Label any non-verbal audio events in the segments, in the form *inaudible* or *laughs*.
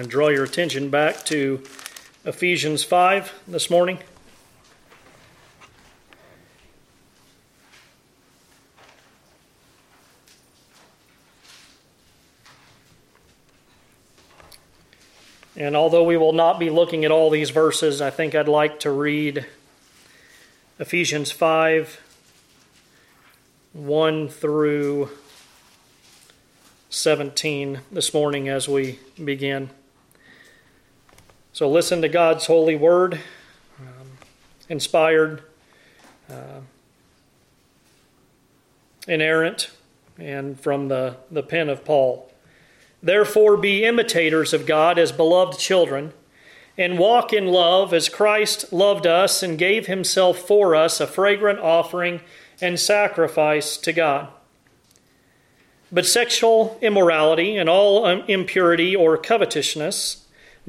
and draw your attention back to Ephesians 5 this morning. And although we will not be looking at all these verses, I think I'd like to read Ephesians 5 1 through 17 this morning as we begin. So listen to God's holy word, um, inspired, uh, inerrant, and from the, the pen of Paul. Therefore, be imitators of God as beloved children, and walk in love as Christ loved us and gave himself for us a fragrant offering and sacrifice to God. But sexual immorality and all impurity or covetousness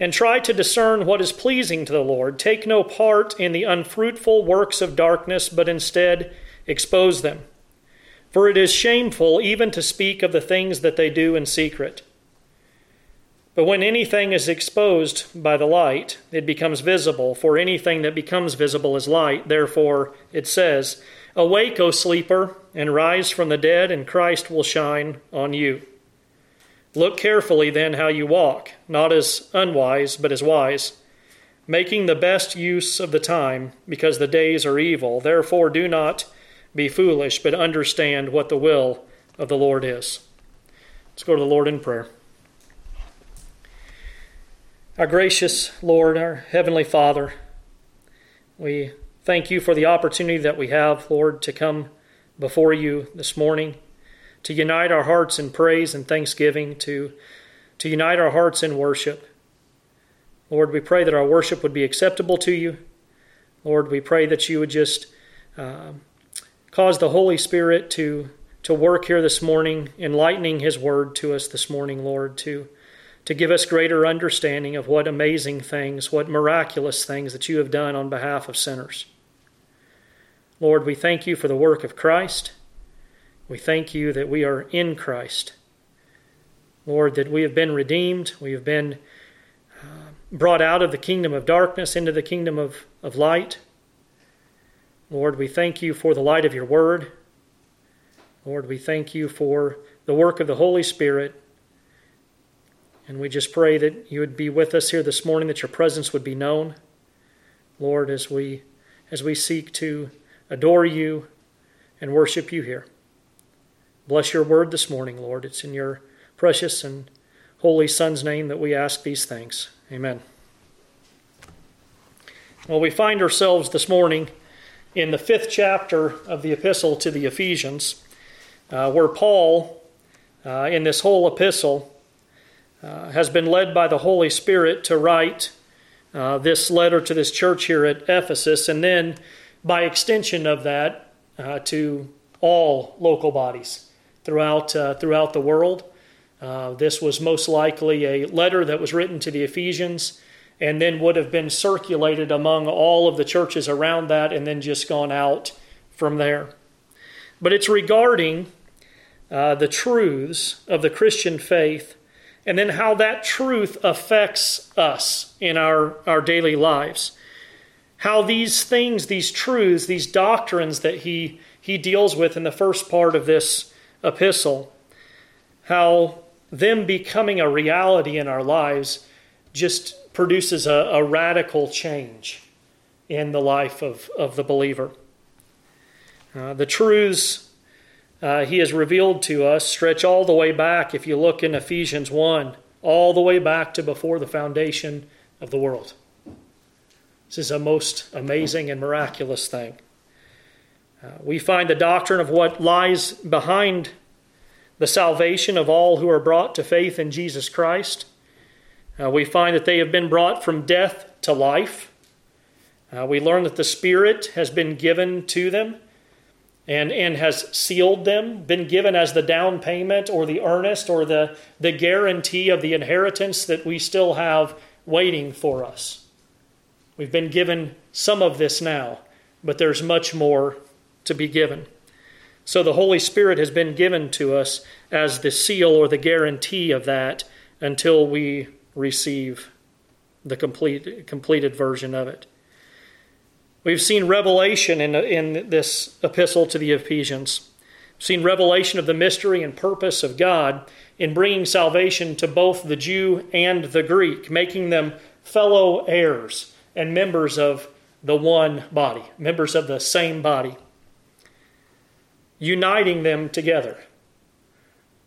And try to discern what is pleasing to the Lord. Take no part in the unfruitful works of darkness, but instead expose them. For it is shameful even to speak of the things that they do in secret. But when anything is exposed by the light, it becomes visible, for anything that becomes visible is light. Therefore, it says, Awake, O sleeper, and rise from the dead, and Christ will shine on you. Look carefully then how you walk, not as unwise, but as wise, making the best use of the time, because the days are evil. Therefore, do not be foolish, but understand what the will of the Lord is. Let's go to the Lord in prayer. Our gracious Lord, our Heavenly Father, we thank you for the opportunity that we have, Lord, to come before you this morning, to unite our hearts in praise and thanksgiving, to, to unite our hearts in worship. Lord, we pray that our worship would be acceptable to you. Lord, we pray that you would just uh, cause the Holy Spirit to, to work here this morning, enlightening His word to us this morning, Lord, to to give us greater understanding of what amazing things, what miraculous things that you have done on behalf of sinners. Lord, we thank you for the work of Christ. We thank you that we are in Christ. Lord, that we have been redeemed. We have been uh, brought out of the kingdom of darkness into the kingdom of, of light. Lord, we thank you for the light of your word. Lord, we thank you for the work of the Holy Spirit and we just pray that you would be with us here this morning, that your presence would be known. Lord, as we as we seek to adore you and worship you here. Bless your word this morning, Lord. It's in your precious and holy Son's name that we ask these things. Amen. Well, we find ourselves this morning in the fifth chapter of the epistle to the Ephesians, uh, where Paul, uh, in this whole epistle, uh, has been led by the Holy Spirit to write uh, this letter to this church here at Ephesus, and then by extension of that uh, to all local bodies throughout uh, throughout the world. Uh, this was most likely a letter that was written to the Ephesians, and then would have been circulated among all of the churches around that, and then just gone out from there. But it's regarding uh, the truths of the Christian faith and then how that truth affects us in our, our daily lives. How these things, these truths, these doctrines that he, he deals with in the first part of this epistle, how them becoming a reality in our lives just produces a, a radical change in the life of, of the believer. Uh, the truths uh, he has revealed to us stretch all the way back, if you look in Ephesians 1, all the way back to before the foundation of the world. This is a most amazing and miraculous thing. Uh, we find the doctrine of what lies behind the salvation of all who are brought to faith in Jesus Christ. Uh, we find that they have been brought from death to life. Uh, we learn that the Spirit has been given to them and, and has sealed them, been given as the down payment or the earnest or the, the guarantee of the inheritance that we still have waiting for us. We've been given some of this now, but there's much more to be given. So the Holy Spirit has been given to us as the seal or the guarantee of that until we receive the complete, completed version of it. We've seen revelation in, in this epistle to the Ephesians. We've seen revelation of the mystery and purpose of God in bringing salvation to both the Jew and the Greek, making them fellow heirs and members of the one body, members of the same body, uniting them together.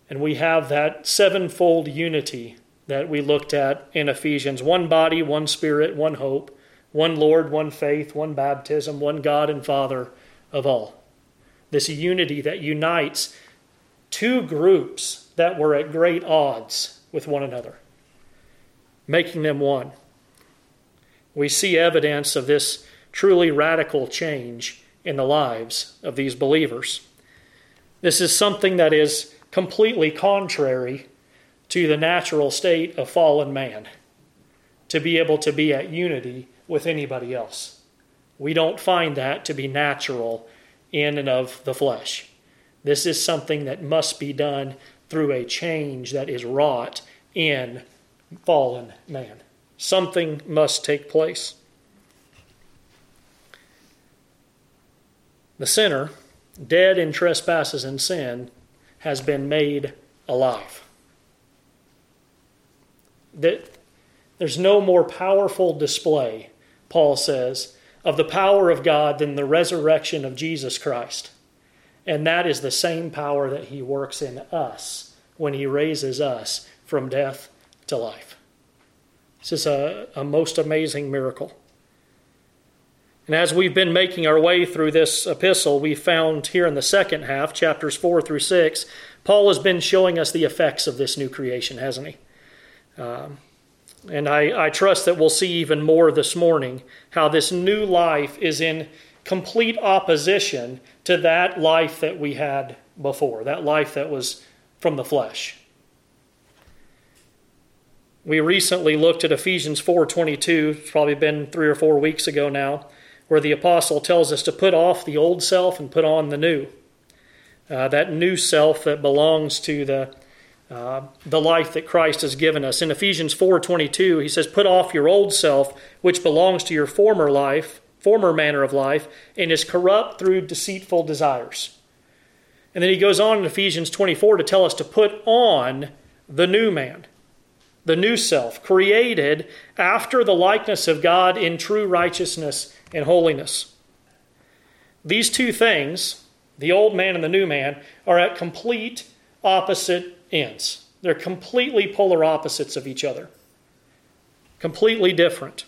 And we have that sevenfold unity that we looked at in Ephesians one body, one spirit, one hope one Lord, one faith, one baptism, one God and Father of all. This unity that unites two groups that were at great odds with one another, making them one. We see evidence of this truly radical change in the lives of these believers. This is something that is completely contrary to the natural state of fallen man to be able to be at unity with anybody else. We don't find that to be natural in and of the flesh. This is something that must be done through a change that is wrought in fallen man. Something must take place. The sinner, dead in trespasses and sin, has been made alive. That there's no more powerful display Paul says, of the power of God than the resurrection of Jesus Christ. And that is the same power that he works in us when he raises us from death to life. This is a, a most amazing miracle. And as we've been making our way through this epistle, we found here in the second half, chapters 4 through 6, Paul has been showing us the effects of this new creation, hasn't he? Um, and I, I trust that we'll see even more this morning how this new life is in complete opposition to that life that we had before, that life that was from the flesh. We recently looked at Ephesians 4:22, it's probably been 3 or 4 weeks ago now, where the apostle tells us to put off the old self and put on the new. Uh, that new self that belongs to the uh, the life that Christ has given us. In Ephesians 4:22, he says, "Put off your old self, which belongs to your former life, former manner of life, and is corrupt through deceitful desires." And then he goes on in Ephesians 24 to tell us to put on the new man, the new self, created after the likeness of God in true righteousness and holiness. These two things, the old man and the new man, are at complete opposite ends. They're completely polar opposites of each other, completely different.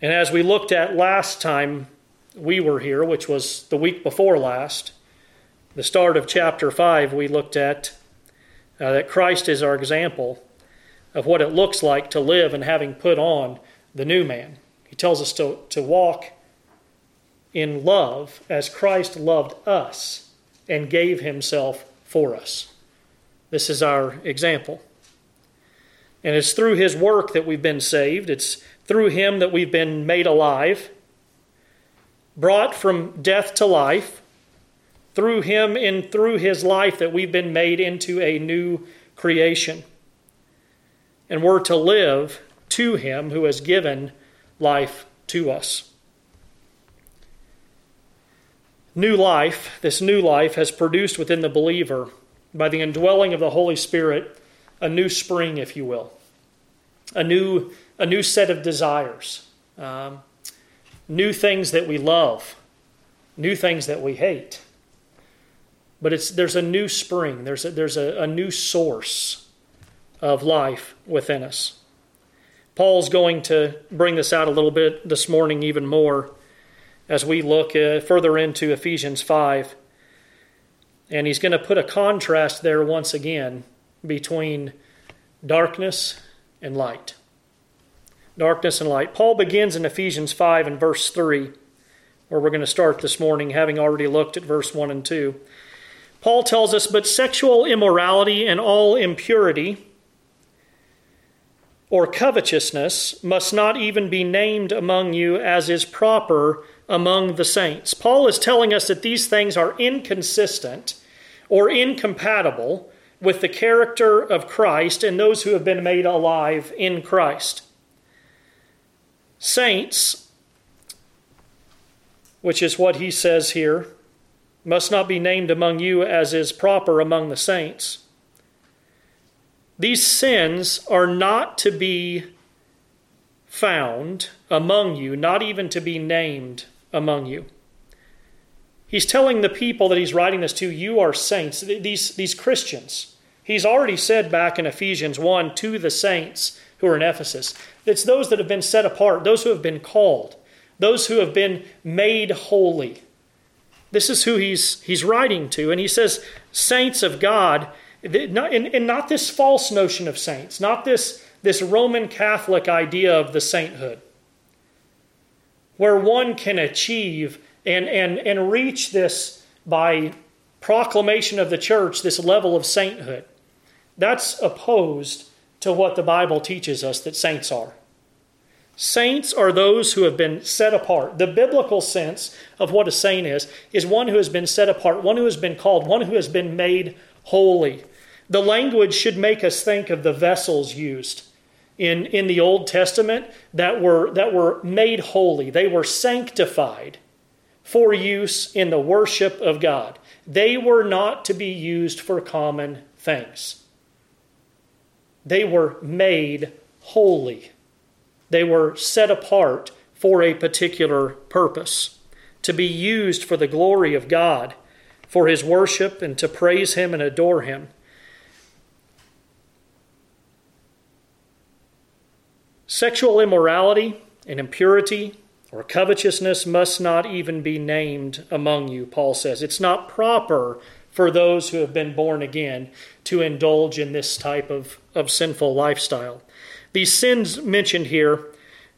And as we looked at last time we were here, which was the week before last, the start of chapter 5, we looked at uh, that Christ is our example of what it looks like to live and having put on the new man. He tells us to, to walk in love as Christ loved us and gave himself for us. This is our example. And it's through his work that we've been saved. It's through him that we've been made alive, brought from death to life. Through him and through his life that we've been made into a new creation. And we're to live to him who has given life to us. New life, this new life, has produced within the believer, by the indwelling of the Holy Spirit, a new spring, if you will, a new, a new set of desires, um, new things that we love, new things that we hate. But it's, there's a new spring, there's, a, there's a, a new source of life within us. Paul's going to bring this out a little bit this morning, even more, as we look uh, further into Ephesians 5. And he's going to put a contrast there once again between darkness and light. Darkness and light. Paul begins in Ephesians 5 and verse 3, where we're going to start this morning, having already looked at verse 1 and 2. Paul tells us, But sexual immorality and all impurity or covetousness must not even be named among you as is proper among the saints. Paul is telling us that these things are inconsistent or incompatible with the character of Christ and those who have been made alive in Christ. Saints, which is what he says here, must not be named among you as is proper among the saints. These sins are not to be found among you, not even to be named among you. He's telling the people that he's writing this to, you are saints, these, these Christians. He's already said back in Ephesians 1 to the saints who are in Ephesus, it's those that have been set apart, those who have been called, those who have been made holy. This is who he's, he's writing to. And he says, Saints of God, and not this false notion of saints, not this, this Roman Catholic idea of the sainthood, where one can achieve and, and, and reach this by proclamation of the church, this level of sainthood. That's opposed to what the Bible teaches us that saints are. Saints are those who have been set apart. The biblical sense of what a saint is, is one who has been set apart, one who has been called, one who has been made holy. The language should make us think of the vessels used in, in the Old Testament that were, that were made holy. They were sanctified for use in the worship of God. They were not to be used for common things. They were made holy. They were set apart for a particular purpose, to be used for the glory of God, for His worship, and to praise Him and adore Him. Sexual immorality and impurity or covetousness must not even be named among you, Paul says. It's not proper for those who have been born again to indulge in this type of, of sinful lifestyle. These sins mentioned here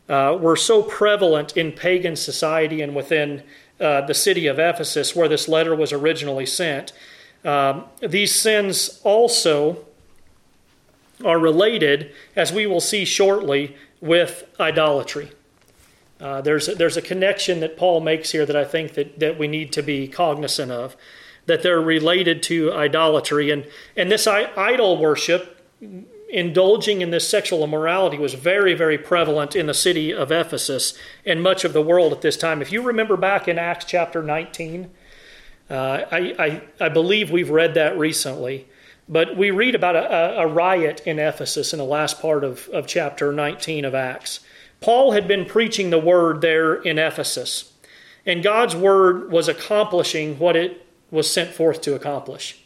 uh, were so prevalent in pagan society and within uh, the city of Ephesus, where this letter was originally sent. Um, these sins also are related, as we will see shortly, with idolatry. Uh, there's, a, there's a connection that Paul makes here that I think that, that we need to be cognizant of, that they're related to idolatry. And, and this idol worship, indulging in this sexual immorality, was very, very prevalent in the city of Ephesus and much of the world at this time. If you remember back in Acts chapter 19, uh, I, I, I believe we've read that recently. But we read about a, a, riot in Ephesus in the last part of, of chapter 19 of Acts. Paul had been preaching the word there in Ephesus, and God's word was accomplishing what it was sent forth to accomplish.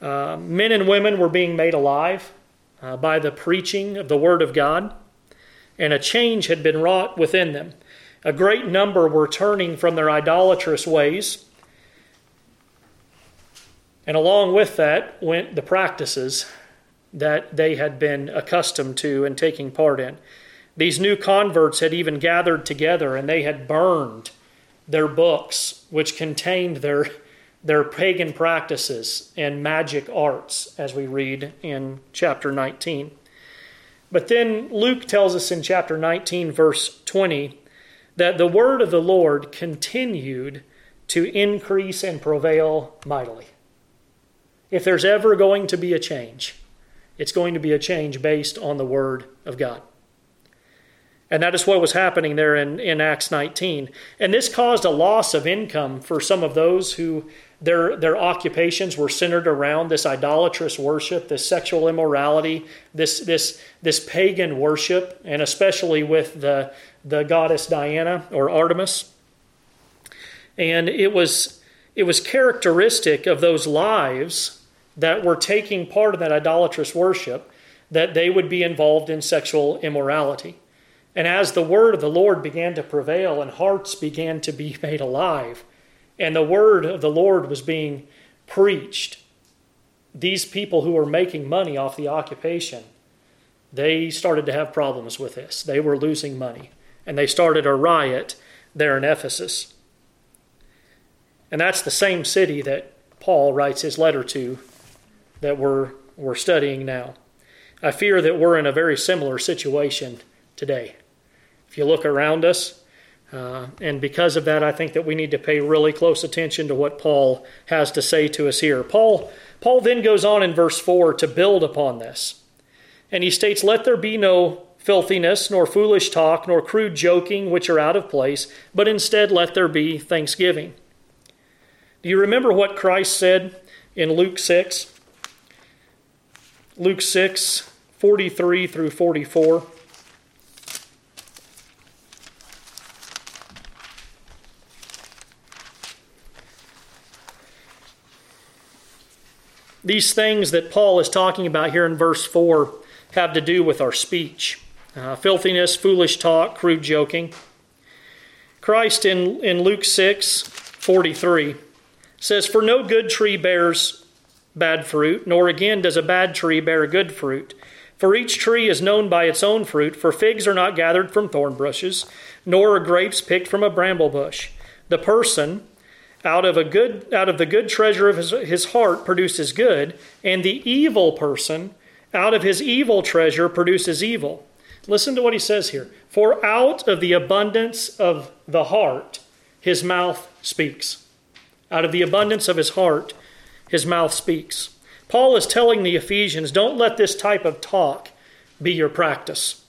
Uh, men and women were being made alive uh, by the preaching of the word of God, and a change had been wrought within them. A great number were turning from their idolatrous ways and along with that went the practices that they had been accustomed to and taking part in. These new converts had even gathered together and they had burned their books, which contained their, their pagan practices and magic arts, as we read in chapter 19. But then Luke tells us in chapter 19, verse 20, that the word of the Lord continued to increase and prevail mightily. If there's ever going to be a change, it's going to be a change based on the Word of God. And that is what was happening there in, in Acts 19. And this caused a loss of income for some of those who their, their occupations were centered around this idolatrous worship, this sexual immorality, this, this, this pagan worship, and especially with the, the goddess Diana or Artemis. And it was, it was characteristic of those lives that were taking part in that idolatrous worship that they would be involved in sexual immorality. And as the word of the Lord began to prevail and hearts began to be *laughs* made alive, and the word of the Lord was being preached, these people who were making money off the occupation, they started to have problems with this. They were losing money. And they started a riot there in Ephesus. And that's the same city that Paul writes his letter to that we're, we're studying now. I fear that we're in a very similar situation today. If you look around us, uh, and because of that, I think that we need to pay really close attention to what Paul has to say to us here. Paul, Paul then goes on in verse 4 to build upon this. And he states, Let there be no filthiness, nor foolish talk, nor crude joking, which are out of place, but instead let there be thanksgiving. Do you remember what Christ said in Luke 6? Luke 6, 43 through 44. These things that Paul is talking about here in verse 4 have to do with our speech uh, filthiness, foolish talk, crude joking. Christ in, in Luke 6 43 says, For no good tree bears bad fruit, nor again does a bad tree bear good fruit. For each tree is known by its own fruit, for figs are not gathered from thorn bushes, nor are grapes picked from a bramble bush. The person out of a good out of the good treasure of his, his heart produces good, and the evil person out of his evil treasure produces evil. Listen to what he says here. For out of the abundance of the heart, his mouth speaks. Out of the abundance of his heart, his mouth speaks. Paul is telling the Ephesians don't let this type of talk be your practice.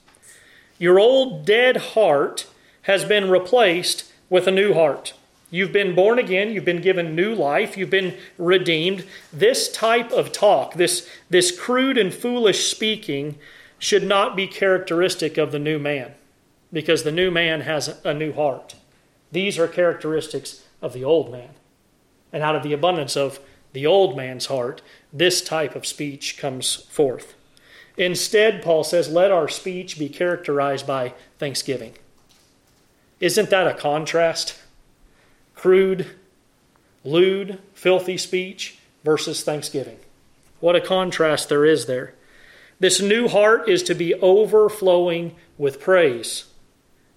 Your old dead heart has been replaced with a new heart. You've been born again, you've been given new life, you've been redeemed. This type of talk, this, this crude and foolish speaking, should not be characteristic of the new man because the new man has a new heart. These are characteristics of the old man. And out of the abundance of the old man's heart, this type of speech comes forth. Instead, Paul says, let our speech be characterized by thanksgiving. Isn't that a contrast? Crude, lewd, filthy speech versus thanksgiving. What a contrast there is there. This new heart is to be overflowing with praise.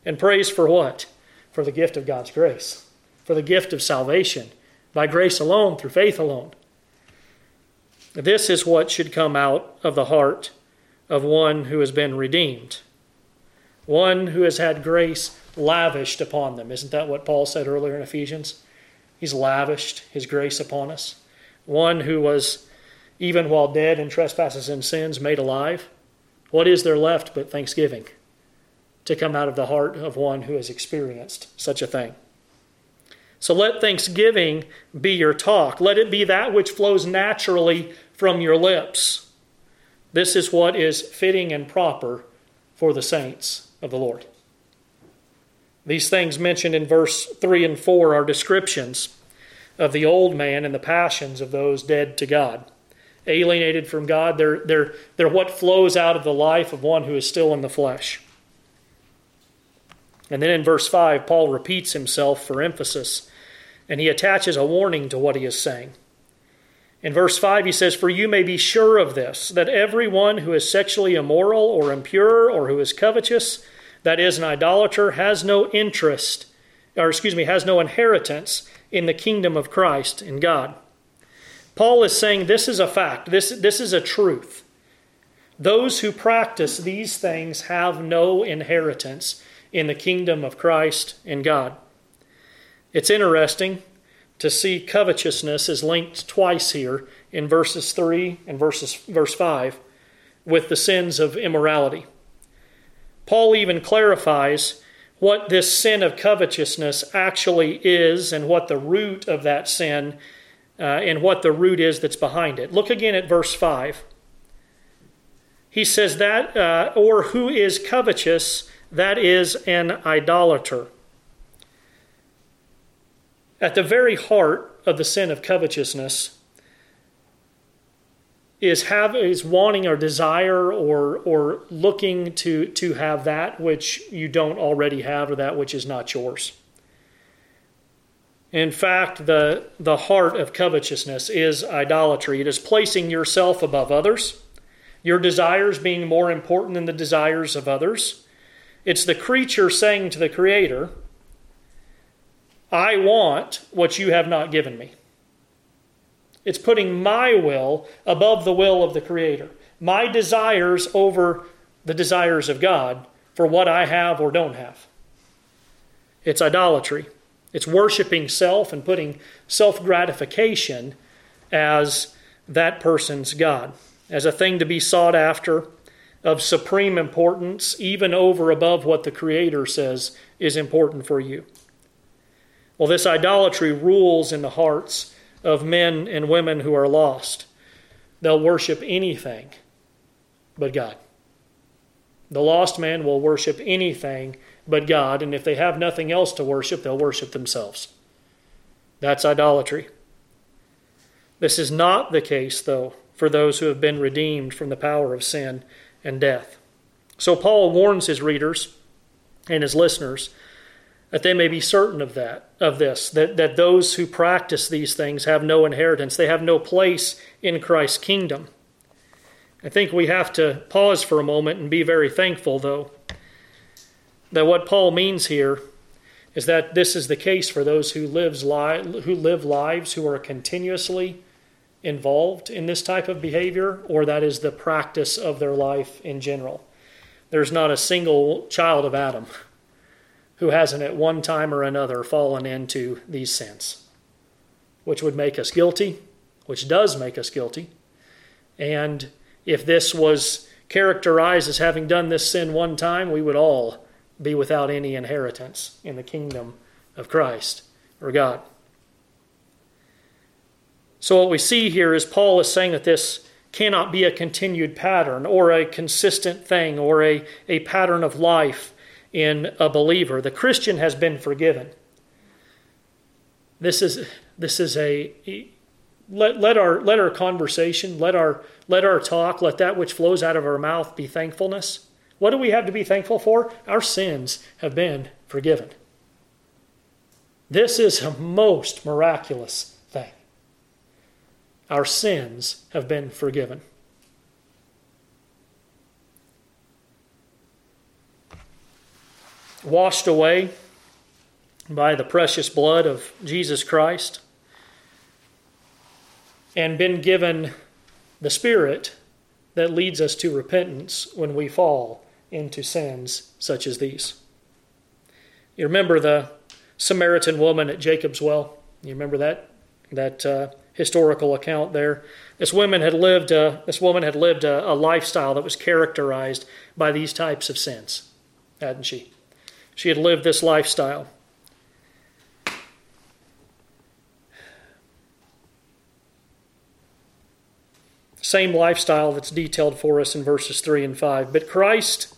And praise for what? For the gift of God's grace, for the gift of salvation, by grace alone, through faith alone. This is what should come out of the heart of one who has been redeemed, one who has had grace lavished upon them. Isn't that what Paul said earlier in Ephesians? He's lavished his grace upon us. One who was even while dead in trespasses and sins, made alive, what is there left but thanksgiving to come out of the heart of one who has experienced such a thing? So let thanksgiving be your talk. Let it be that which flows naturally from your lips. This is what is fitting and proper for the saints of the Lord. These things mentioned in verse 3 and 4 are descriptions of the old man and the passions of those dead to God alienated from God. They're, they're, they're what flows out of the life of one who is still in the flesh. And then in verse 5, Paul repeats himself for emphasis, and he attaches a warning to what he is saying. In verse 5, he says, For you may be sure of this, that everyone who is sexually immoral or impure or who is covetous, that is, an idolater, has no interest, or excuse me, has no inheritance in the kingdom of Christ in God. Paul is saying this is a fact, this, this is a truth. Those who practice these things have no inheritance in the kingdom of Christ and God. It's interesting to see covetousness is linked twice here in verses 3 and verses, verse 5 with the sins of immorality. Paul even clarifies what this sin of covetousness actually is and what the root of that sin uh, and what the root is that's behind it. Look again at verse 5. He says that, uh, or who is covetous, that is an idolater. At the very heart of the sin of covetousness is have is wanting or desire or or looking to to have that which you don't already have or that which is not yours. In fact, the, the heart of covetousness is idolatry. It is placing yourself above others, your desires being more important than the desires of others. It's the creature saying to the Creator, I want what you have not given me. It's putting my will above the will of the Creator, my desires over the desires of God for what I have or don't have. It's idolatry. It's worshiping self and putting self gratification as that person's God, as a thing to be sought after, of supreme importance, even over above what the Creator says is important for you. Well, this idolatry rules in the hearts of men and women who are lost. They'll worship anything but God. The lost man will worship anything but God, and if they have nothing else to worship, they'll worship themselves. That's idolatry. This is not the case, though, for those who have been redeemed from the power of sin and death. So Paul warns his readers and his listeners that they may be certain of that, of this, that, that those who practice these things have no inheritance. They have no place in Christ's kingdom. I think we have to pause for a moment and be very thankful, though, that what Paul means here is that this is the case for those who, lives li- who live lives who are continuously involved in this type of behavior, or that is the practice of their life in general. There's not a single child of Adam *laughs* who hasn't at one time or another fallen into these sins, which would make us guilty, which does make us guilty. And if this was characterized as having done this sin one time, we would all be without any inheritance in the kingdom of Christ or God. So, what we see here is Paul is saying that this cannot be a continued pattern or a consistent thing or a, a pattern of life in a believer. The Christian has been forgiven. This is, this is a. Let, let, our, let our conversation, let our, let our talk, let that which flows out of our mouth be thankfulness. What do we have to be thankful for? Our sins have been forgiven. This is a most miraculous thing. Our sins have been forgiven. Washed away by the precious blood of Jesus Christ and been given the Spirit that leads us to repentance when we fall into sins such as these. You remember the Samaritan woman at Jacob's well? You remember that that uh, historical account there? This woman had lived. Uh, this woman had lived a, a lifestyle that was characterized by these types of sins, hadn't she? She had lived this lifestyle. Same lifestyle that's detailed for us in verses 3 and 5. But Christ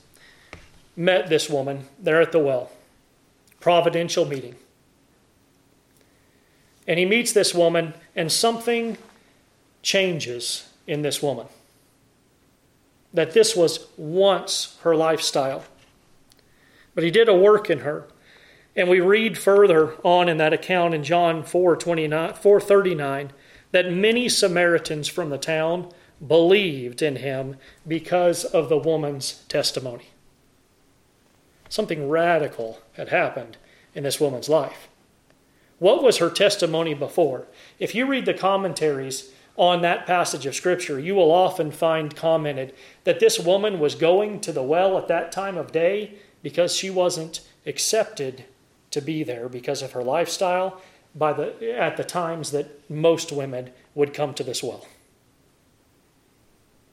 met this woman there at the well. Providential meeting. And he meets this woman, and something changes in this woman. That this was once her lifestyle. But he did a work in her. And we read further on in that account in John 4, 439 that many Samaritans from the town believed in him because of the woman's testimony. Something radical had happened in this woman's life. What was her testimony before? If you read the commentaries on that passage of Scripture, you will often find commented that this woman was going to the well at that time of day because she wasn't accepted to be there because of her lifestyle by the, at the times that most women would come to this well.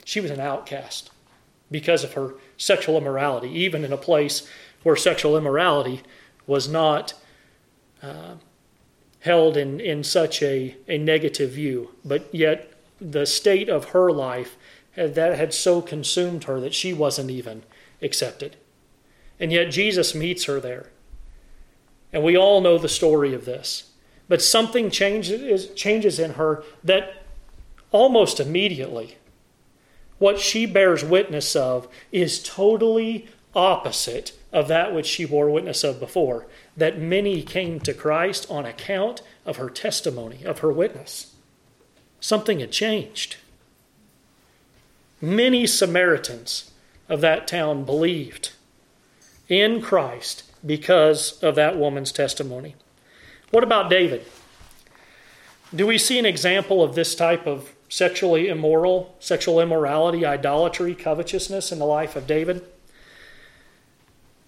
She was an outcast because of her sexual immorality, even in a place where sexual immorality was not uh, held in, in such a, a negative view. But yet, the state of her life that had so consumed her that she wasn't even accepted. And yet, Jesus meets her there. And we all know the story of this But something changes, changes in her that almost immediately, what she bears witness of is totally opposite of that which she bore witness of before. That many came to Christ on account of her testimony, of her witness. Something had changed. Many Samaritans of that town believed in Christ because of that woman's testimony. What about David? Do we see an example of this type of sexually immoral, sexual immorality, idolatry, covetousness in the life of David?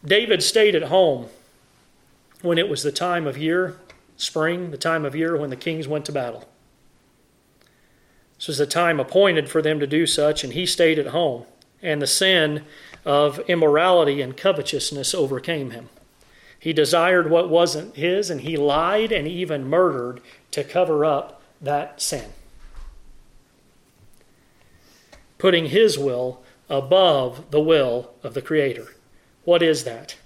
David stayed at home when it was the time of year, spring, the time of year when the kings went to battle. This was the time appointed for them to do such, and he stayed at home. And the sin of immorality and covetousness overcame him. He desired what wasn't his, and he lied and even murdered to cover up that sin. Putting his will above the will of the Creator. What is that?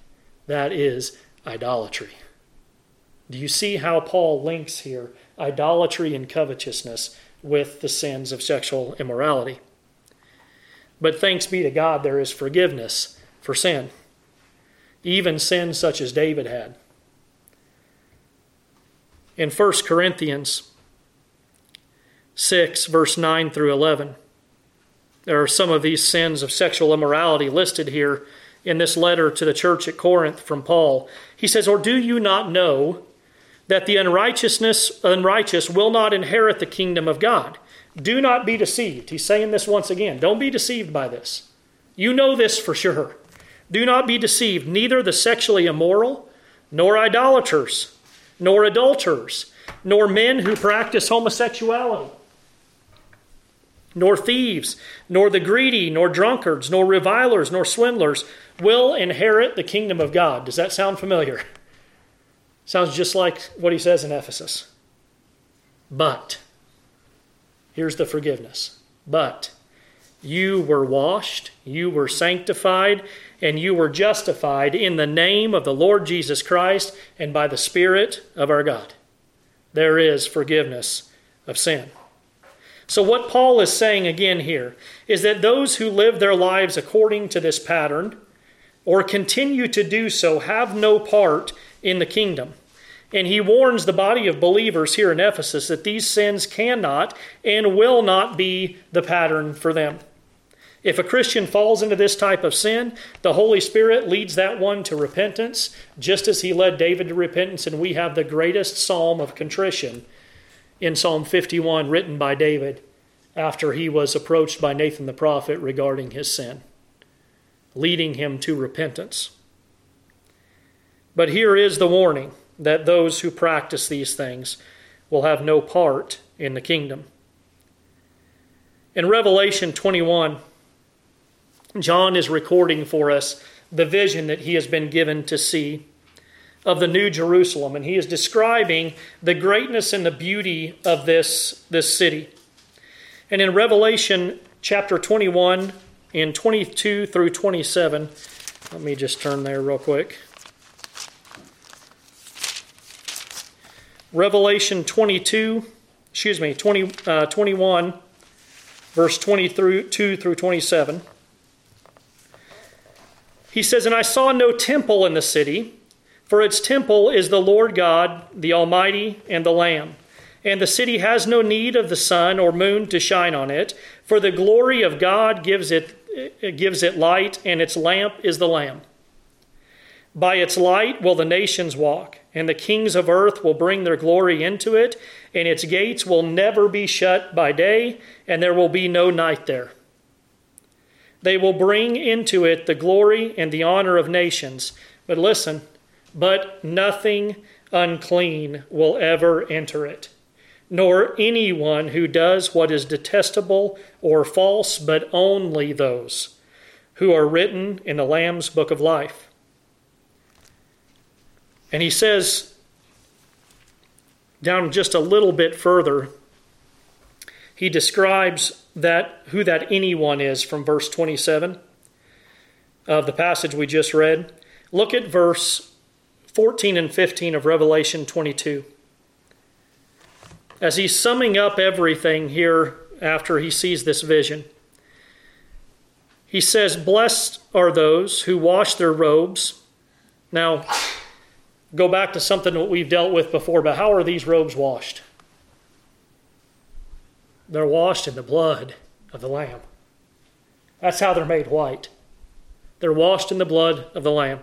That is idolatry. Do you see how Paul links here idolatry and covetousness with the sins of sexual immorality? But thanks be to God, there is forgiveness for sin even sins such as David had. In 1 Corinthians 6, verse 9 through 11, there are some of these sins of sexual immorality listed here in this letter to the church at Corinth from Paul. He says, Or do you not know that the unrighteousness unrighteous will not inherit the kingdom of God? Do not be deceived. He's saying this once again. Don't be deceived by this. You know this for sure. Do not be deceived, neither the sexually immoral, nor idolaters, nor adulterers, nor men who practice homosexuality, nor thieves, nor the greedy, nor drunkards, nor revilers, nor swindlers will inherit the kingdom of God. Does that sound familiar? *laughs* Sounds just like what he says in Ephesus. But, here's the forgiveness. But, you were washed, you were sanctified, and you were justified in the name of the Lord Jesus Christ and by the Spirit of our God. There is forgiveness of sin. So, what Paul is saying again here is that those who live their lives according to this pattern or continue to do so have no part in the kingdom. And he warns the body of believers here in Ephesus that these sins cannot and will not be the pattern for them. If a Christian falls into this type of sin, the Holy Spirit leads that one to repentance, just as he led David to repentance. And we have the greatest psalm of contrition in Psalm 51, written by David after he was approached by Nathan the prophet regarding his sin, leading him to repentance. But here is the warning that those who practice these things will have no part in the kingdom. In Revelation 21, John is recording for us the vision that he has been given to see of the New Jerusalem, and he is describing the greatness and the beauty of this, this city. And in Revelation chapter 21, in 22 through 27, let me just turn there real quick. Revelation 22, excuse me, 20, uh, 21, verse 22 through 27. He says, And I saw no temple in the city, for its temple is the Lord God, the Almighty, and the Lamb. And the city has no need of the sun or moon to shine on it, for the glory of God gives it gives it light, and its lamp is the Lamb. By its light will the nations walk, and the kings of earth will bring their glory into it, and its gates will never be shut by day, and there will be no night there. They will bring into it the glory and the honor of nations. But listen, but nothing unclean will ever enter it, nor anyone who does what is detestable or false, but only those who are written in the Lamb's book of life. And he says, down just a little bit further, he describes that who that anyone is from verse 27 of the passage we just read. Look at verse 14 and 15 of Revelation 22. as he's summing up everything here after he sees this vision. He says, Blessed are those who wash their robes. Now, go back to something that we've dealt with before, but how are these robes washed? They're washed in the blood of the Lamb. That's how they're made white. They're washed in the blood of the Lamb.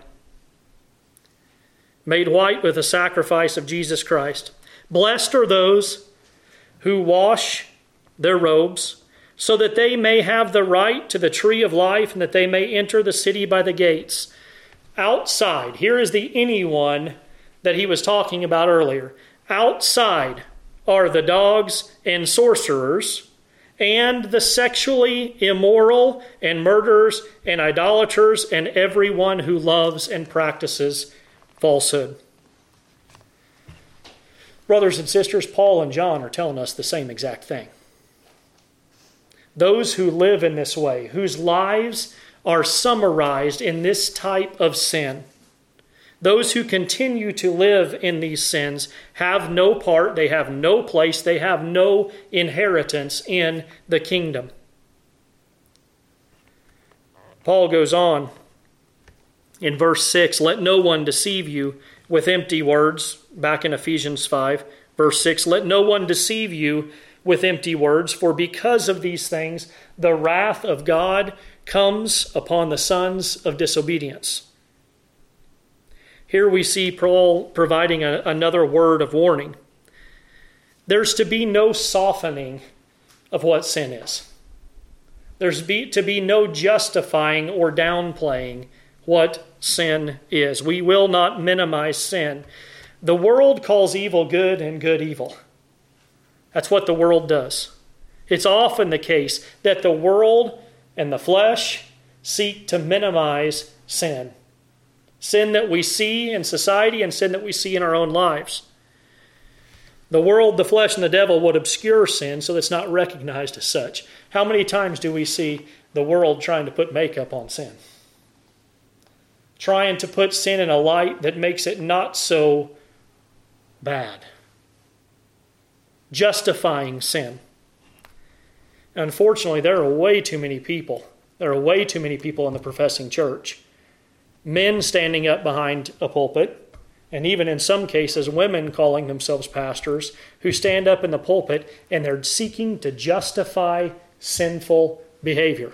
Made white with the sacrifice of Jesus Christ. Blessed are those who wash their robes, so that they may have the right to the tree of life and that they may enter the city by the gates. Outside, here is the anyone that he was talking about earlier. Outside are the dogs and sorcerers and the sexually immoral and murderers and idolaters and everyone who loves and practices falsehood. Brothers and sisters, Paul and John are telling us the same exact thing. Those who live in this way, whose lives are summarized in this type of sin, those who continue to live in these sins have no part, they have no place, they have no inheritance in the kingdom. Paul goes on in verse 6 Let no one deceive you with empty words, back in Ephesians 5, verse 6 Let no one deceive you with empty words, for because of these things the wrath of God comes upon the sons of disobedience. Here we see Paul providing a, another word of warning. There's to be no softening of what sin is. There's be, to be no justifying or downplaying what sin is. We will not minimize sin. The world calls evil good and good evil. That's what the world does. It's often the case that the world and the flesh seek to minimize sin sin that we see in society and sin that we see in our own lives. The world, the flesh, and the devil would obscure sin so it's not recognized as such. How many times do we see the world trying to put makeup on sin? Trying to put sin in a light that makes it not so bad. Justifying sin. Unfortunately, there are way too many people. There are way too many people in the professing church men standing up behind a pulpit, and even in some cases, women calling themselves pastors, who stand up in the pulpit and they're seeking to justify sinful behavior.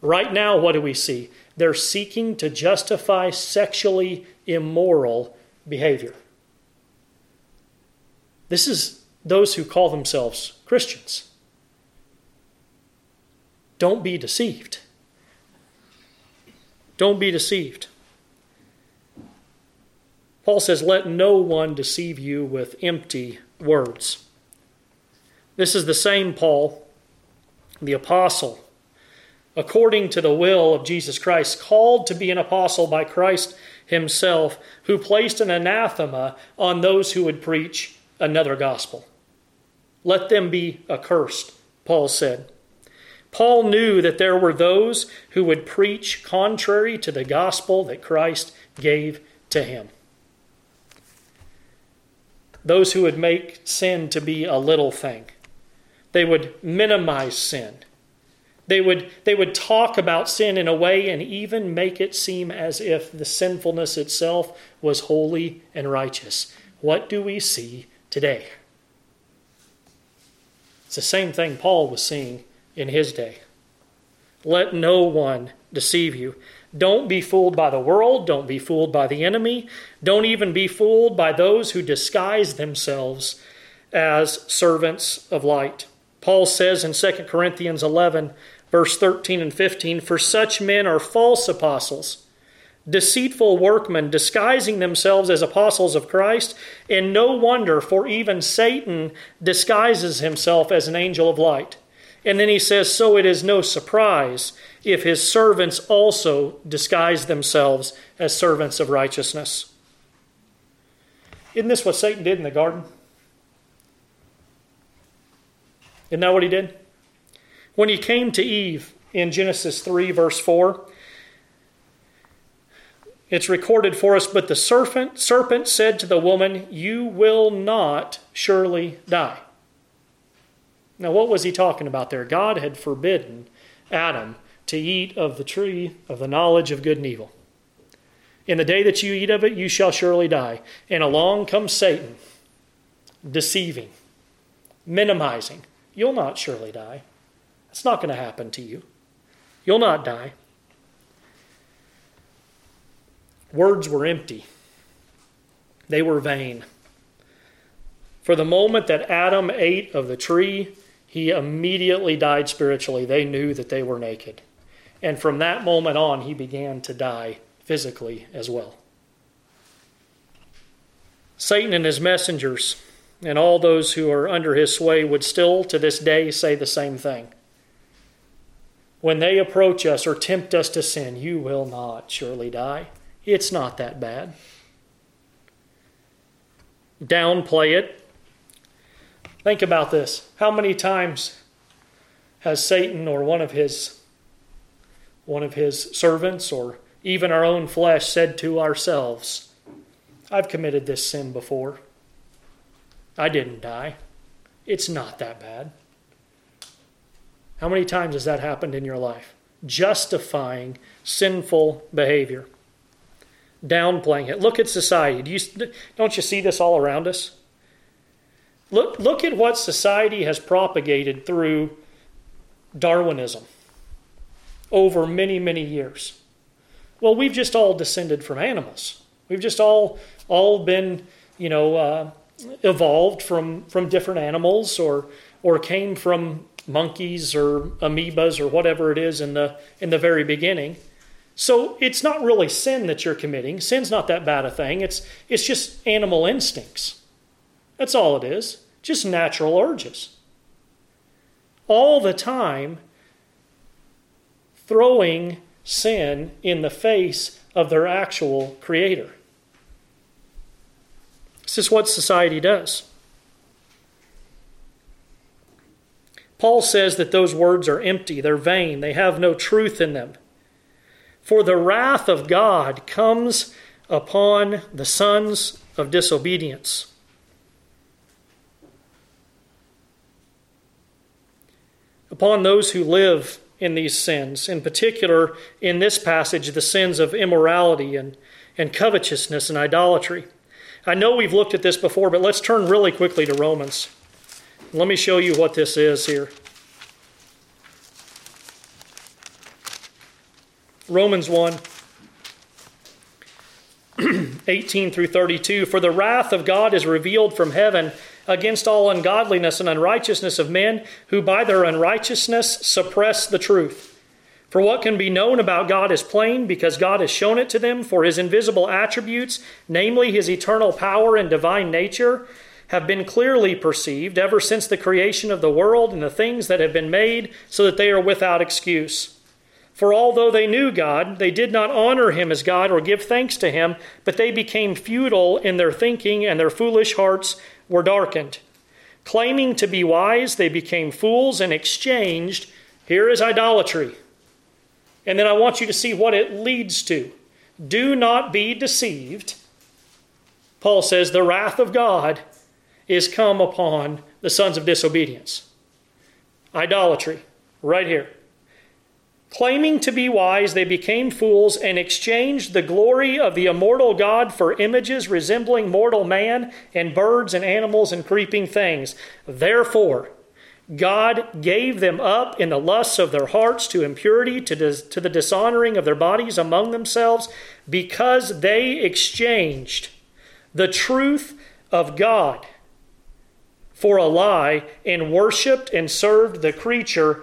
Right now, what do we see? They're seeking to justify sexually immoral behavior. This is those who call themselves Christians. Don't be deceived. Don't be deceived. Paul says, Let no one deceive you with empty words. This is the same Paul, the apostle, according to the will of Jesus Christ, called to be an apostle by Christ himself, who placed an anathema on those who would preach another gospel. Let them be accursed, Paul said. Paul knew that there were those who would preach contrary to the gospel that Christ gave to him. Those who would make sin to be a little thing. They would minimize sin. They would, they would talk about sin in a way and even make it seem as if the sinfulness itself was holy and righteous. What do we see today? It's the same thing Paul was seeing in his day. Let no one deceive you. Don't be fooled by the world. Don't be fooled by the enemy. Don't even be fooled by those who disguise themselves as servants of light. Paul says in 2 Corinthians 11, verse 13 and 15 For such men are false apostles, deceitful workmen, disguising themselves as apostles of Christ. And no wonder, for even Satan disguises himself as an angel of light. And then he says, So it is no surprise if his servants also disguise themselves as servants of righteousness. Isn't this what Satan did in the garden? Isn't that what he did? When he came to Eve in Genesis 3, verse 4, it's recorded for us, but the serpent, serpent said to the woman, You will not surely die. Now, what was he talking about there? God had forbidden Adam to eat of the tree of the knowledge of good and evil. In the day that you eat of it, you shall surely die. And along comes Satan, deceiving, minimizing. You'll not surely die. It's not going to happen to you. You'll not die. Words were empty, they were vain. For the moment that Adam ate of the tree, he immediately died spiritually. They knew that they were naked. And from that moment on, he began to die physically as well. Satan and his messengers and all those who are under his sway would still to this day say the same thing. When they approach us or tempt us to sin, you will not surely die. It's not that bad. Downplay it. Think about this. How many times has Satan or one of his one of his servants or even our own flesh said to ourselves, I've committed this sin before. I didn't die. It's not that bad. How many times has that happened in your life? Justifying sinful behavior downplaying it. Look at society. Do you, don't you see this all around us? Look, look at what society has propagated through Darwinism over many, many years. Well, we've just all descended from animals. We've just all all been, you know, uh, evolved from from different animals, or or came from monkeys or amoebas or whatever it is in the in the very beginning. So it's not really sin that you're committing. Sin's not that bad a thing. It's, it's just animal instincts. That's all it is. Just natural urges. All the time, throwing sin in the face of their actual creator. This is what society does. Paul says that those words are empty, they're vain, they have no truth in them. For the wrath of God comes upon the sons of disobedience. Upon those who live in these sins, in particular, in this passage, the sins of immorality and, and covetousness and idolatry. I know we've looked at this before, but let's turn really quickly to Romans. Let me show you what this is here. Romans 1 *clears throat* 18 through 32 For the wrath of God is revealed from heaven against all ungodliness and unrighteousness of men who by their unrighteousness suppress the truth. For what can be known about God is plain, because God has shown it to them, for his invisible attributes, namely his eternal power and divine nature, have been clearly perceived ever since the creation of the world and the things that have been made, so that they are without excuse. For although they knew God, they did not honor him as God or give thanks to him, but they became futile in their thinking, and their foolish hearts were darkened. Claiming to be wise, they became fools and exchanged. Here is idolatry. And then I want you to see what it leads to. Do not be deceived. Paul says, The wrath of God is come upon the sons of disobedience. Idolatry, right here. Claiming to be wise, they became fools and exchanged the glory of the immortal God for images resembling mortal man and birds and animals and creeping things. Therefore, God gave them up in the lusts of their hearts to impurity, to, dis- to the dishonoring of their bodies among themselves, because they exchanged the truth of God for a lie and worshiped and served the creature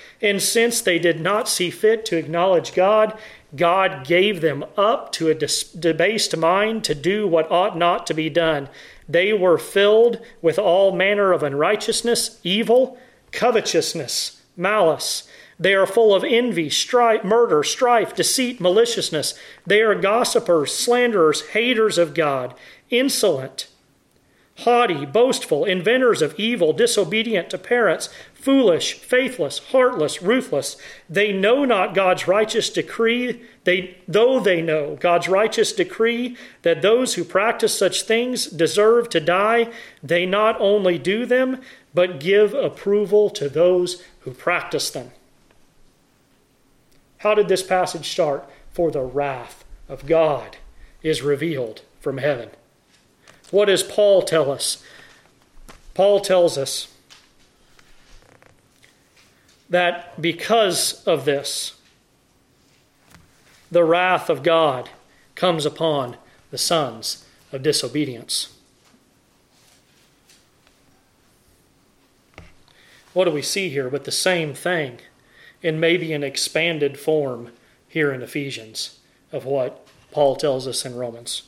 And since they did not see fit to acknowledge God, God gave them up to a debased mind to do what ought not to be done. They were filled with all manner of unrighteousness, evil, covetousness, malice. They are full of envy, strife, murder, strife, deceit, maliciousness. They are gossipers, slanderers, haters of God, insolent, haughty, boastful, inventors of evil, disobedient to parents, foolish, faithless, heartless, ruthless. They know not God's righteous decree. They, though they know God's righteous decree that those who practice such things deserve to die, they not only do them, but give approval to those who practice them. How did this passage start? For the wrath of God is revealed from heaven. What does Paul tell us? Paul tells us that because of this, the wrath of God comes upon the sons of disobedience. What do we see here but the same thing in maybe an expanded form here in Ephesians of what Paul tells us in Romans?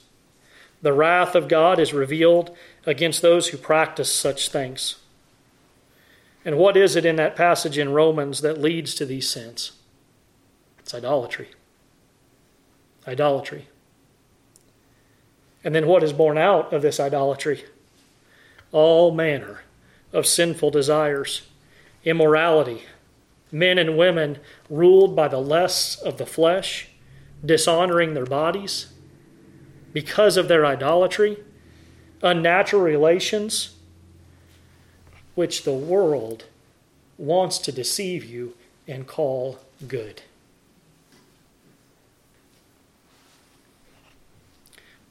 The wrath of God is revealed against those who practice such things. And what is it in that passage in Romans that leads to these sins? It's idolatry. Idolatry. And then what is born out of this idolatry? All manner of sinful desires, immorality, men and women ruled by the lusts of the flesh, dishonoring their bodies because of their idolatry, unnatural relations, which the world wants to deceive you and call good.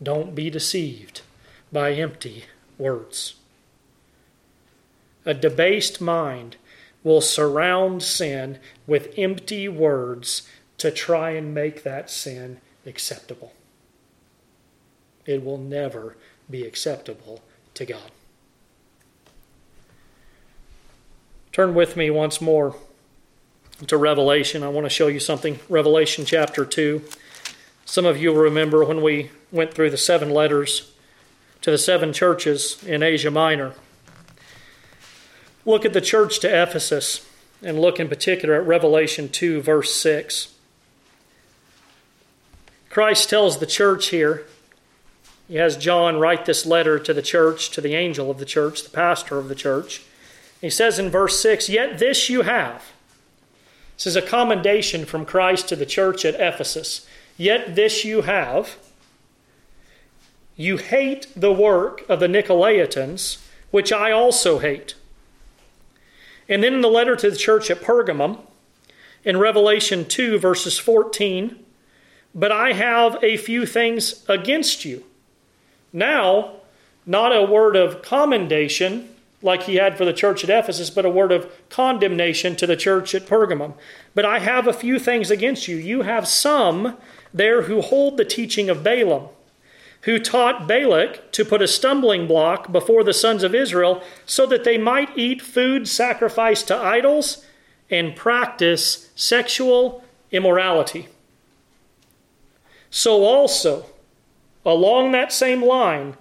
Don't be deceived by empty words. A debased mind will surround sin with empty words to try and make that sin acceptable. It will never be acceptable to God. Turn with me once more to Revelation. I want to show you something. Revelation chapter 2. Some of you will remember when we went through the seven letters to the seven churches in Asia Minor. Look at the church to Ephesus and look in particular at Revelation 2, verse 6. Christ tells the church here, he has John write this letter to the church, to the angel of the church, the pastor of the church. He says in verse 6 Yet this you have. This is a commendation from Christ to the church at Ephesus. Yet this you have. You hate the work of the Nicolaitans, which I also hate. And then in the letter to the church at Pergamum, in Revelation 2, verses 14, but I have a few things against you. Now, not a word of commendation, like he had for the church at Ephesus, but a word of condemnation to the church at Pergamum. But I have a few things against you. You have some there who hold the teaching of Balaam, who taught Balak to put a stumbling block before the sons of Israel so that they might eat food sacrificed to idols and practice sexual immorality. So, also, along that same line,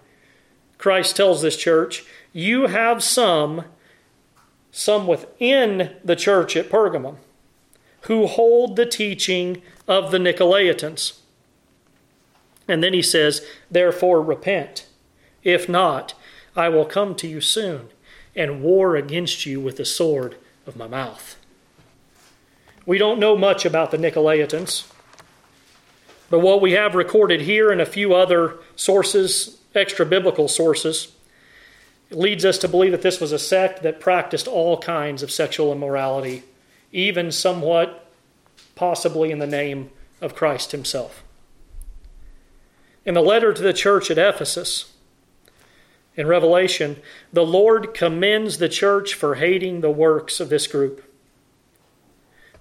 Christ tells this church, you have some, some within the church at Pergamum, who hold the teaching of the Nicolaitans. And then he says, Therefore repent. If not, I will come to you soon and war against you with the sword of my mouth. We don't know much about the Nicolaitans, but what we have recorded here and a few other sources, extra biblical sources, leads us to believe that this was a sect that practiced all kinds of sexual immorality, even somewhat possibly in the name of Christ himself. In the letter to the church at Ephesus, in Revelation, the Lord commends the church for hating the works of this group.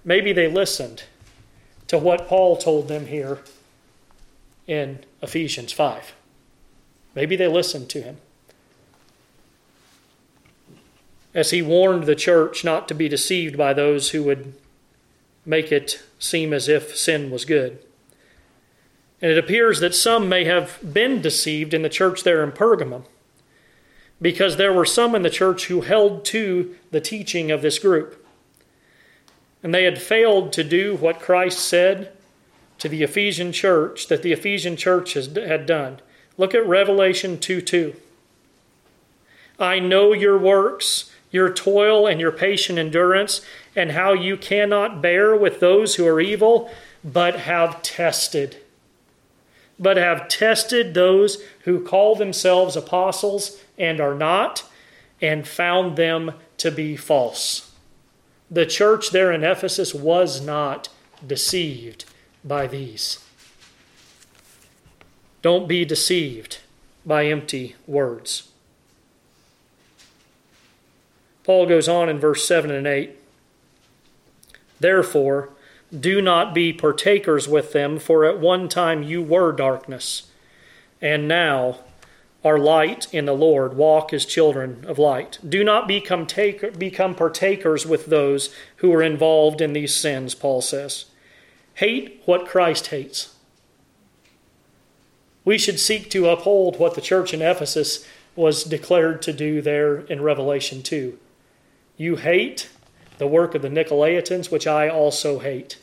Maybe they listened to what Paul told them here in Ephesians 5. Maybe they listened to him as he warned the church not to be deceived by those who would make it seem as if sin was good. And it appears that some may have been deceived in the church there in Pergamum because there were some in the church who held to the teaching of this group. And they had failed to do what Christ said to the Ephesian church that the Ephesian church has, had done. Look at Revelation 2 2. I know your works, your toil, and your patient endurance, and how you cannot bear with those who are evil, but have tested. But have tested those who call themselves apostles and are not, and found them to be false. The church there in Ephesus was not deceived by these. Don't be deceived by empty words. Paul goes on in verse 7 and 8 Therefore, do not be partakers with them, for at one time you were darkness, and now are light in the Lord. Walk as children of light. Do not become, take, become partakers with those who are involved in these sins, Paul says. Hate what Christ hates. We should seek to uphold what the church in Ephesus was declared to do there in Revelation 2. You hate the work of the Nicolaitans, which I also hate.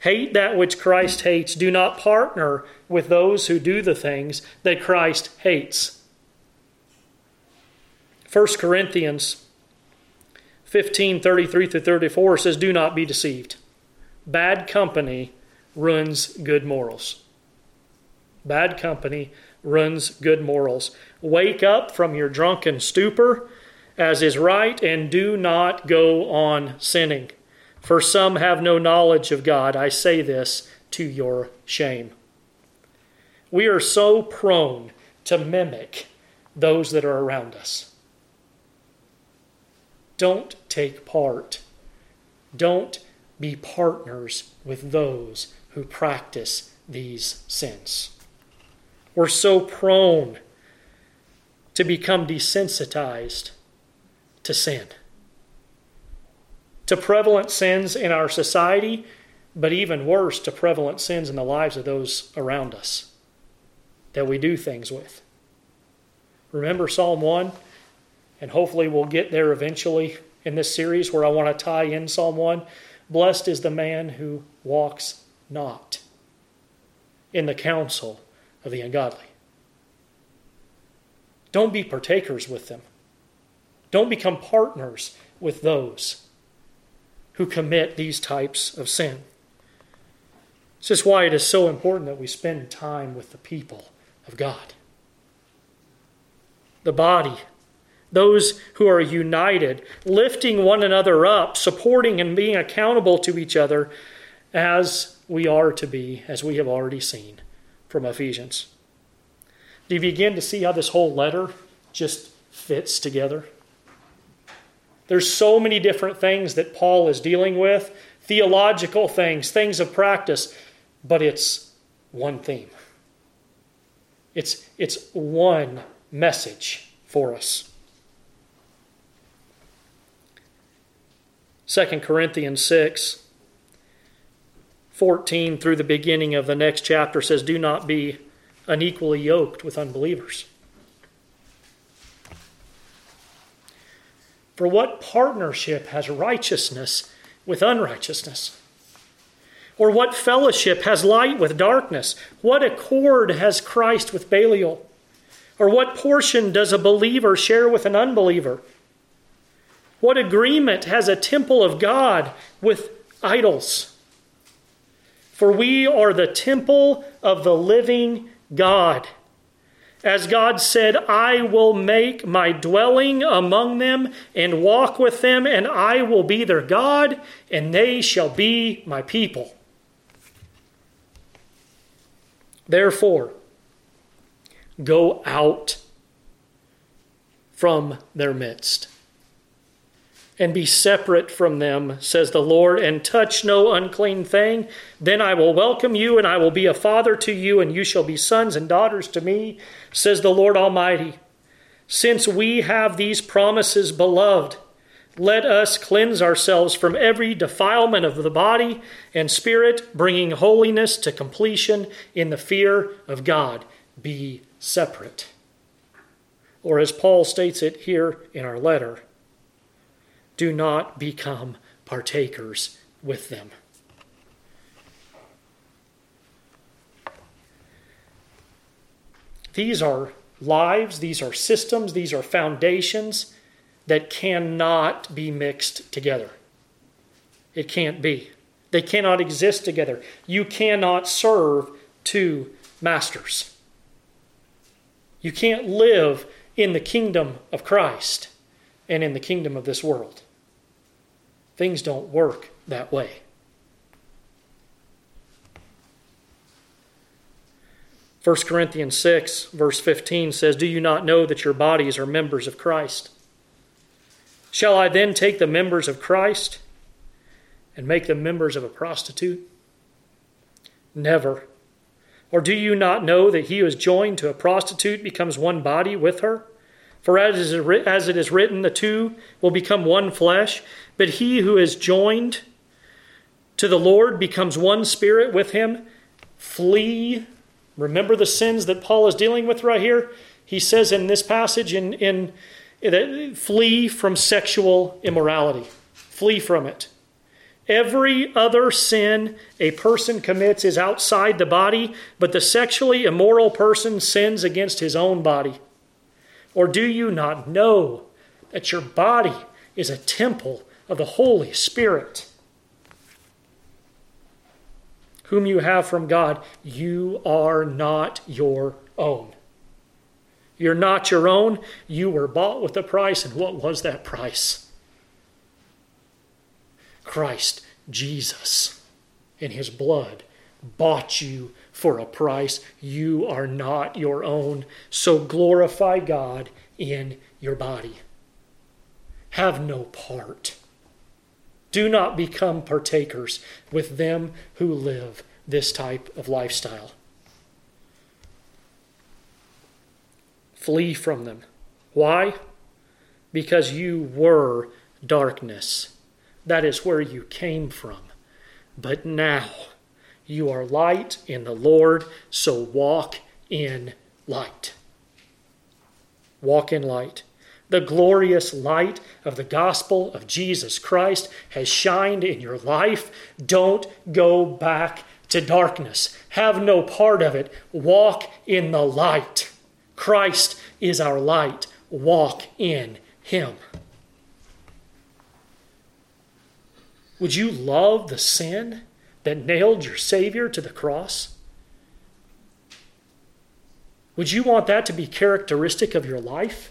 Hate that which Christ hates. Do not partner with those who do the things that Christ hates. 1 Corinthians 15 33 through 34 says, Do not be deceived. Bad company ruins good morals. Bad company ruins good morals. Wake up from your drunken stupor, as is right, and do not go on sinning for some have no knowledge of God. I say this to your shame. We are so prone to mimic those that are around us. Don't take part. Don't be partners with those who practice these sins. We're so prone to become desensitized to sin to prevalent sins in our society, but even worse, to prevalent sins in the lives of those around us that we do things with. Remember Psalm 1? And hopefully we'll get there eventually in this series where I want to tie in Psalm 1. Blessed is the man who walks not in the counsel of the ungodly. Don't be partakers with them. Don't become partners with those who commit these types of sin. This is why it is so important that we spend time with the people of God. The body, those who are united, lifting one another up, supporting and being accountable to each other as we are to be, as we have already seen from Ephesians. Do you begin to see how this whole letter just fits together? There's so many different things that Paul is dealing with theological things, things of practice, but it's one theme. It's, it's one message for us. 2 Corinthians 6, 14 through the beginning of the next chapter says, Do not be unequally yoked with unbelievers. For what partnership has righteousness with unrighteousness? Or what fellowship has light with darkness? What accord has Christ with Belial? Or what portion does a believer share with an unbeliever? What agreement has a temple of God with idols? For we are the temple of the living God. As God said, I will make my dwelling among them and walk with them, and I will be their God, and they shall be my people. Therefore, go out from their midst and be separate from them, says the Lord, and touch no unclean thing. Then I will welcome you, and I will be a father to you, and you shall be sons and daughters to me, says the Lord Almighty. Since we have these promises, beloved, let us cleanse ourselves from every defilement of the body and spirit, bringing holiness to completion in the fear of God. Be separate. Or as Paul states it here in our letter, do not become partakers with them. These are lives, these are systems, these are foundations that cannot be mixed together. It can't be. They cannot exist together. You cannot serve two masters. You can't live in the kingdom of Christ and in the kingdom of this world. Things don't work that way. First Corinthians 6, verse 15 says, Do you not know that your bodies are members of Christ? Shall I then take the members of Christ and make them members of a prostitute? Never. Or do you not know that he who is joined to a prostitute becomes one body with her? For as it is written, the two will become one flesh. But he who is joined to the Lord becomes one spirit with him. Flee. Remember the sins that Paul is dealing with right here? He says in this passage in, in flee from sexual immorality. Flee from it. Every other sin a person commits is outside the body, but the sexually immoral person sins against his own body. Or do you not know that your body is a temple of the Holy Spirit, whom you have from God? You are not your own. You're not your own. You were bought with a price. And what was that price? Christ Jesus in his blood bought you for a price. You are not your own. So glorify God in your body. Have no part. Do not become partakers with them who live this type of lifestyle. Flee from them. Why? Because you were darkness. That is where you came from. But now you are light in the Lord, so walk in light. Walk in light. The glorious light of the gospel of Jesus Christ has shined in your life. Don't go back to darkness. Have no part of it. Walk in the light. Christ is our light. Walk in Him. Would you love the sin that nailed your Savior to the cross? Would you want that to be characteristic of your life?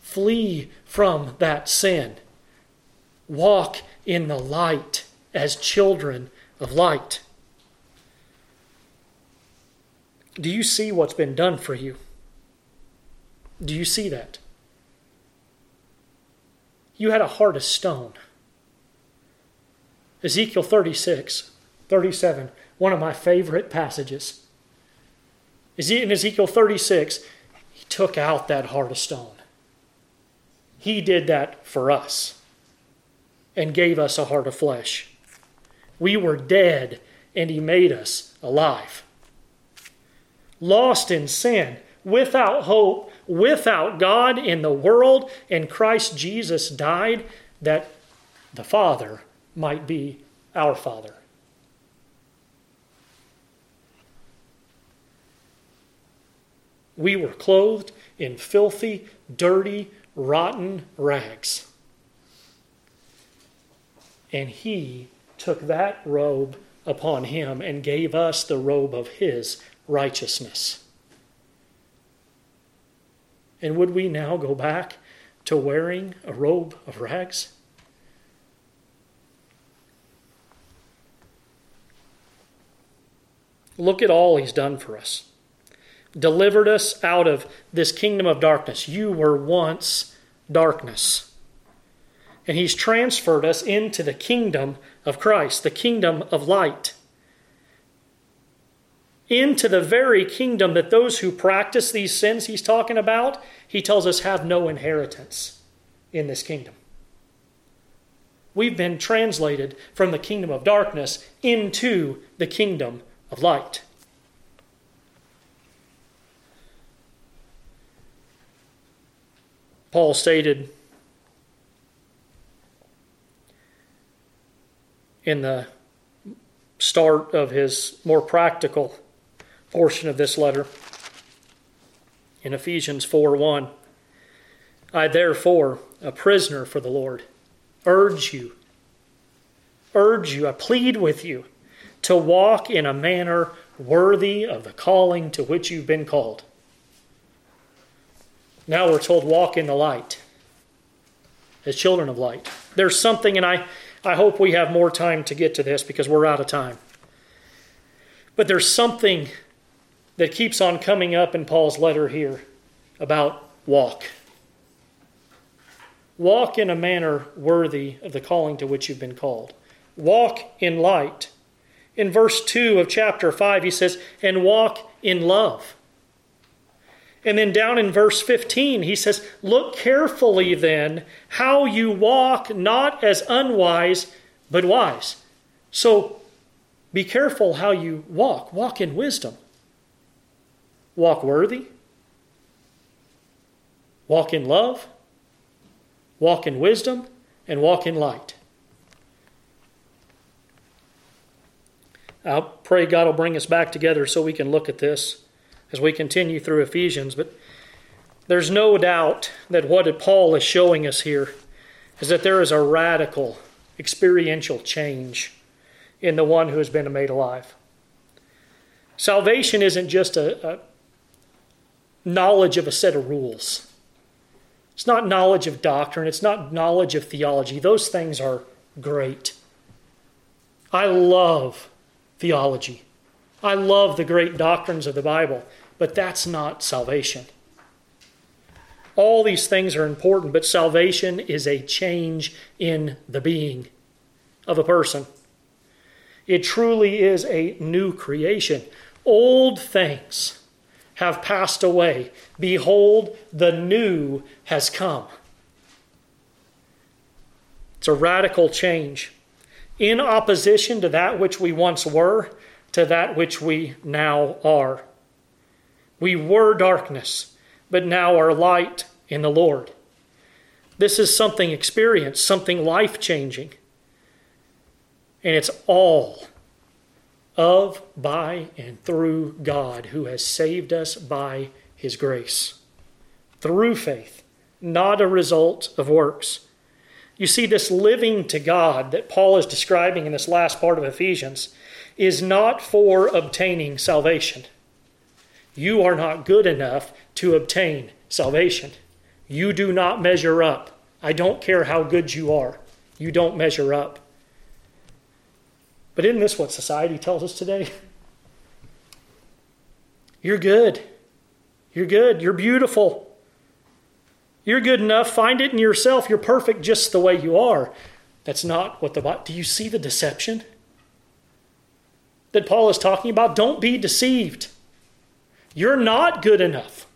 Flee from that sin. Walk in the light as children of light. Do you see what's been done for you? Do you see that? You had a heart of stone. Ezekiel 36, 37, one of my favorite passages. In Ezekiel 36, he took out that heart of stone. He did that for us and gave us a heart of flesh. We were dead, and he made us alive lost in sin, without hope, without God in the world, and Christ Jesus died that the Father might be our Father. We were clothed in filthy, dirty, rotten rags. And He took that robe upon Him and gave us the robe of His righteousness. And would we now go back to wearing a robe of rags? Look at all he's done for us. Delivered us out of this kingdom of darkness. You were once darkness. And he's transferred us into the kingdom of Christ, the kingdom of light into the very kingdom that those who practice these sins he's talking about, he tells us have no inheritance. in this kingdom. We've been translated from the kingdom of darkness into the kingdom of light. Paul stated in the start of his more practical portion of this letter in Ephesians 4 1. I therefore, a prisoner for the Lord, urge you, urge you, I plead with you to walk in a manner worthy of the calling to which you've been called. Now we're told, walk in the light as children of light. There's something, and I, I hope we have more time to get to this because we're out of time. But there's something that keeps on coming up in Paul's letter here about walk. Walk in a manner worthy of the calling to which you've been called. Walk in light. In verse 2 of chapter 5, he says, and walk in love. And then down in verse 15, he says, Look carefully then how you walk, not as unwise, but wise. So be careful how you walk. Walk in wisdom. Walk worthy. Walk in love. Walk in wisdom. And walk in light. I pray God will bring us back together so we can look at this as we continue through Ephesians. But there's no doubt that what Paul is showing us here is that there is a radical experiential change in the one who has been made alive. Salvation isn't just a, a knowledge of a set of rules. It's not knowledge of doctrine. It's not knowledge of theology. Those things are great. I love theology. I love the great doctrines of the Bible, but that's not salvation. All these things are important, but salvation is a change in the being of a person. It truly is a new creation. Old things have passed away. Behold, the new has come. It's a radical change in opposition to that which we once were, to that which we now are. We were darkness, but now are light in the Lord. This is something experienced, something life changing. And it's all of, by, and through God who has saved us by his grace. Through faith, not a result of works. You see, this living to God that Paul is describing in this last part of Ephesians is not for obtaining salvation. You are not good enough to obtain salvation. You do not measure up. I don't care how good you are, you don't measure up. But isn't this what society tells us today? *laughs* You're good. You're good. You're beautiful. You're good enough. Find it in yourself. You're perfect just the way you are. That's not what the Bible. Do you see the deception that Paul is talking about? Don't be deceived. You're not good enough.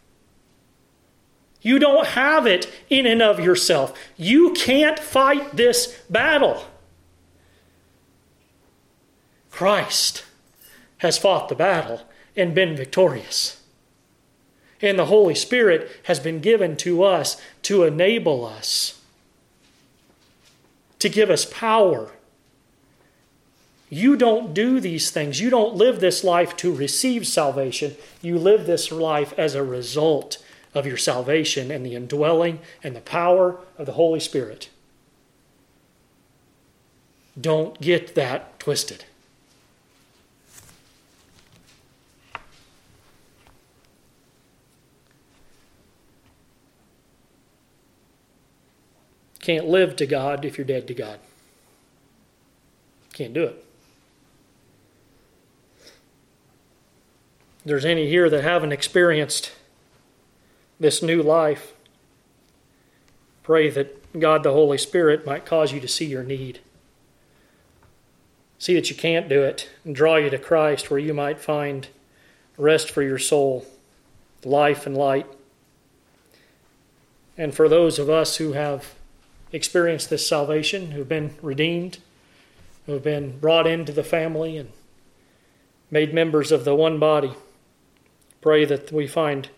You don't have it in and of yourself. You can't fight this battle. Christ has fought the battle and been victorious. And the Holy Spirit has been given to us to enable us, to give us power you don't do these things. You don't live this life to receive salvation. You live this life as a result of your salvation and the indwelling and the power of the Holy Spirit. Don't get that twisted. Can't live to God if you're dead to God. Can't do it. there's any here that haven't experienced this new life, pray that God the Holy Spirit might cause you to see your need. See that you can't do it and draw you to Christ where you might find rest for your soul, life and light. And for those of us who have experienced this salvation, who've been redeemed, who have been brought into the family and made members of the one body. Pray that we find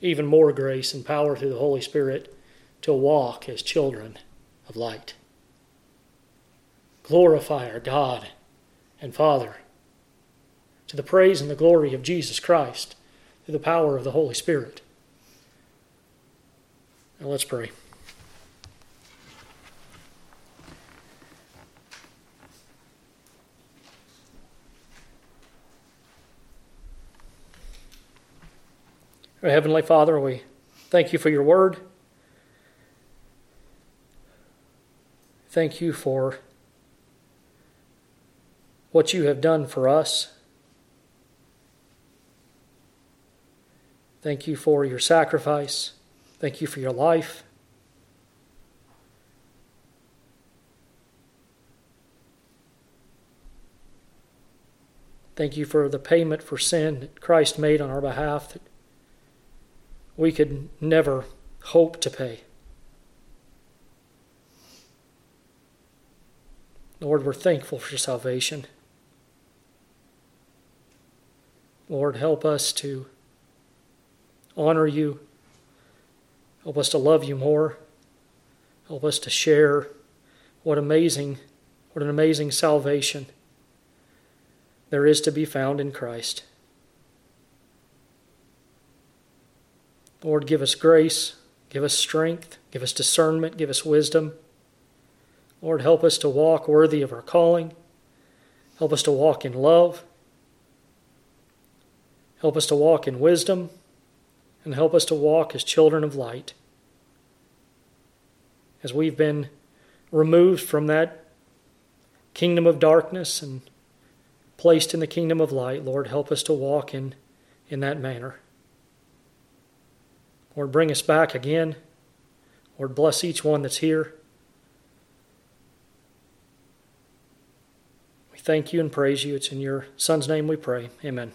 even more grace and power through the Holy Spirit to walk as children of light. Glorify our God and Father to the praise and the glory of Jesus Christ through the power of the Holy Spirit. Now let's pray. Our Heavenly Father, we thank you for your word. Thank you for what you have done for us. Thank you for your sacrifice. Thank you for your life. Thank you for the payment for sin that Christ made on our behalf that we could never hope to pay. Lord, we're thankful for salvation. Lord, help us to honor you. Help us to love you more. Help us to share what amazing, what an amazing salvation there is to be found in Christ. Lord, give us grace, give us strength, give us discernment, give us wisdom. Lord, help us to walk worthy of our calling. Help us to walk in love. Help us to walk in wisdom. And help us to walk as children of light. As we've been removed from that kingdom of darkness and placed in the kingdom of light, Lord, help us to walk in, in that manner. Lord, bring us back again. Lord, bless each one that's here. We thank you and praise you. It's in your Son's name we pray. Amen.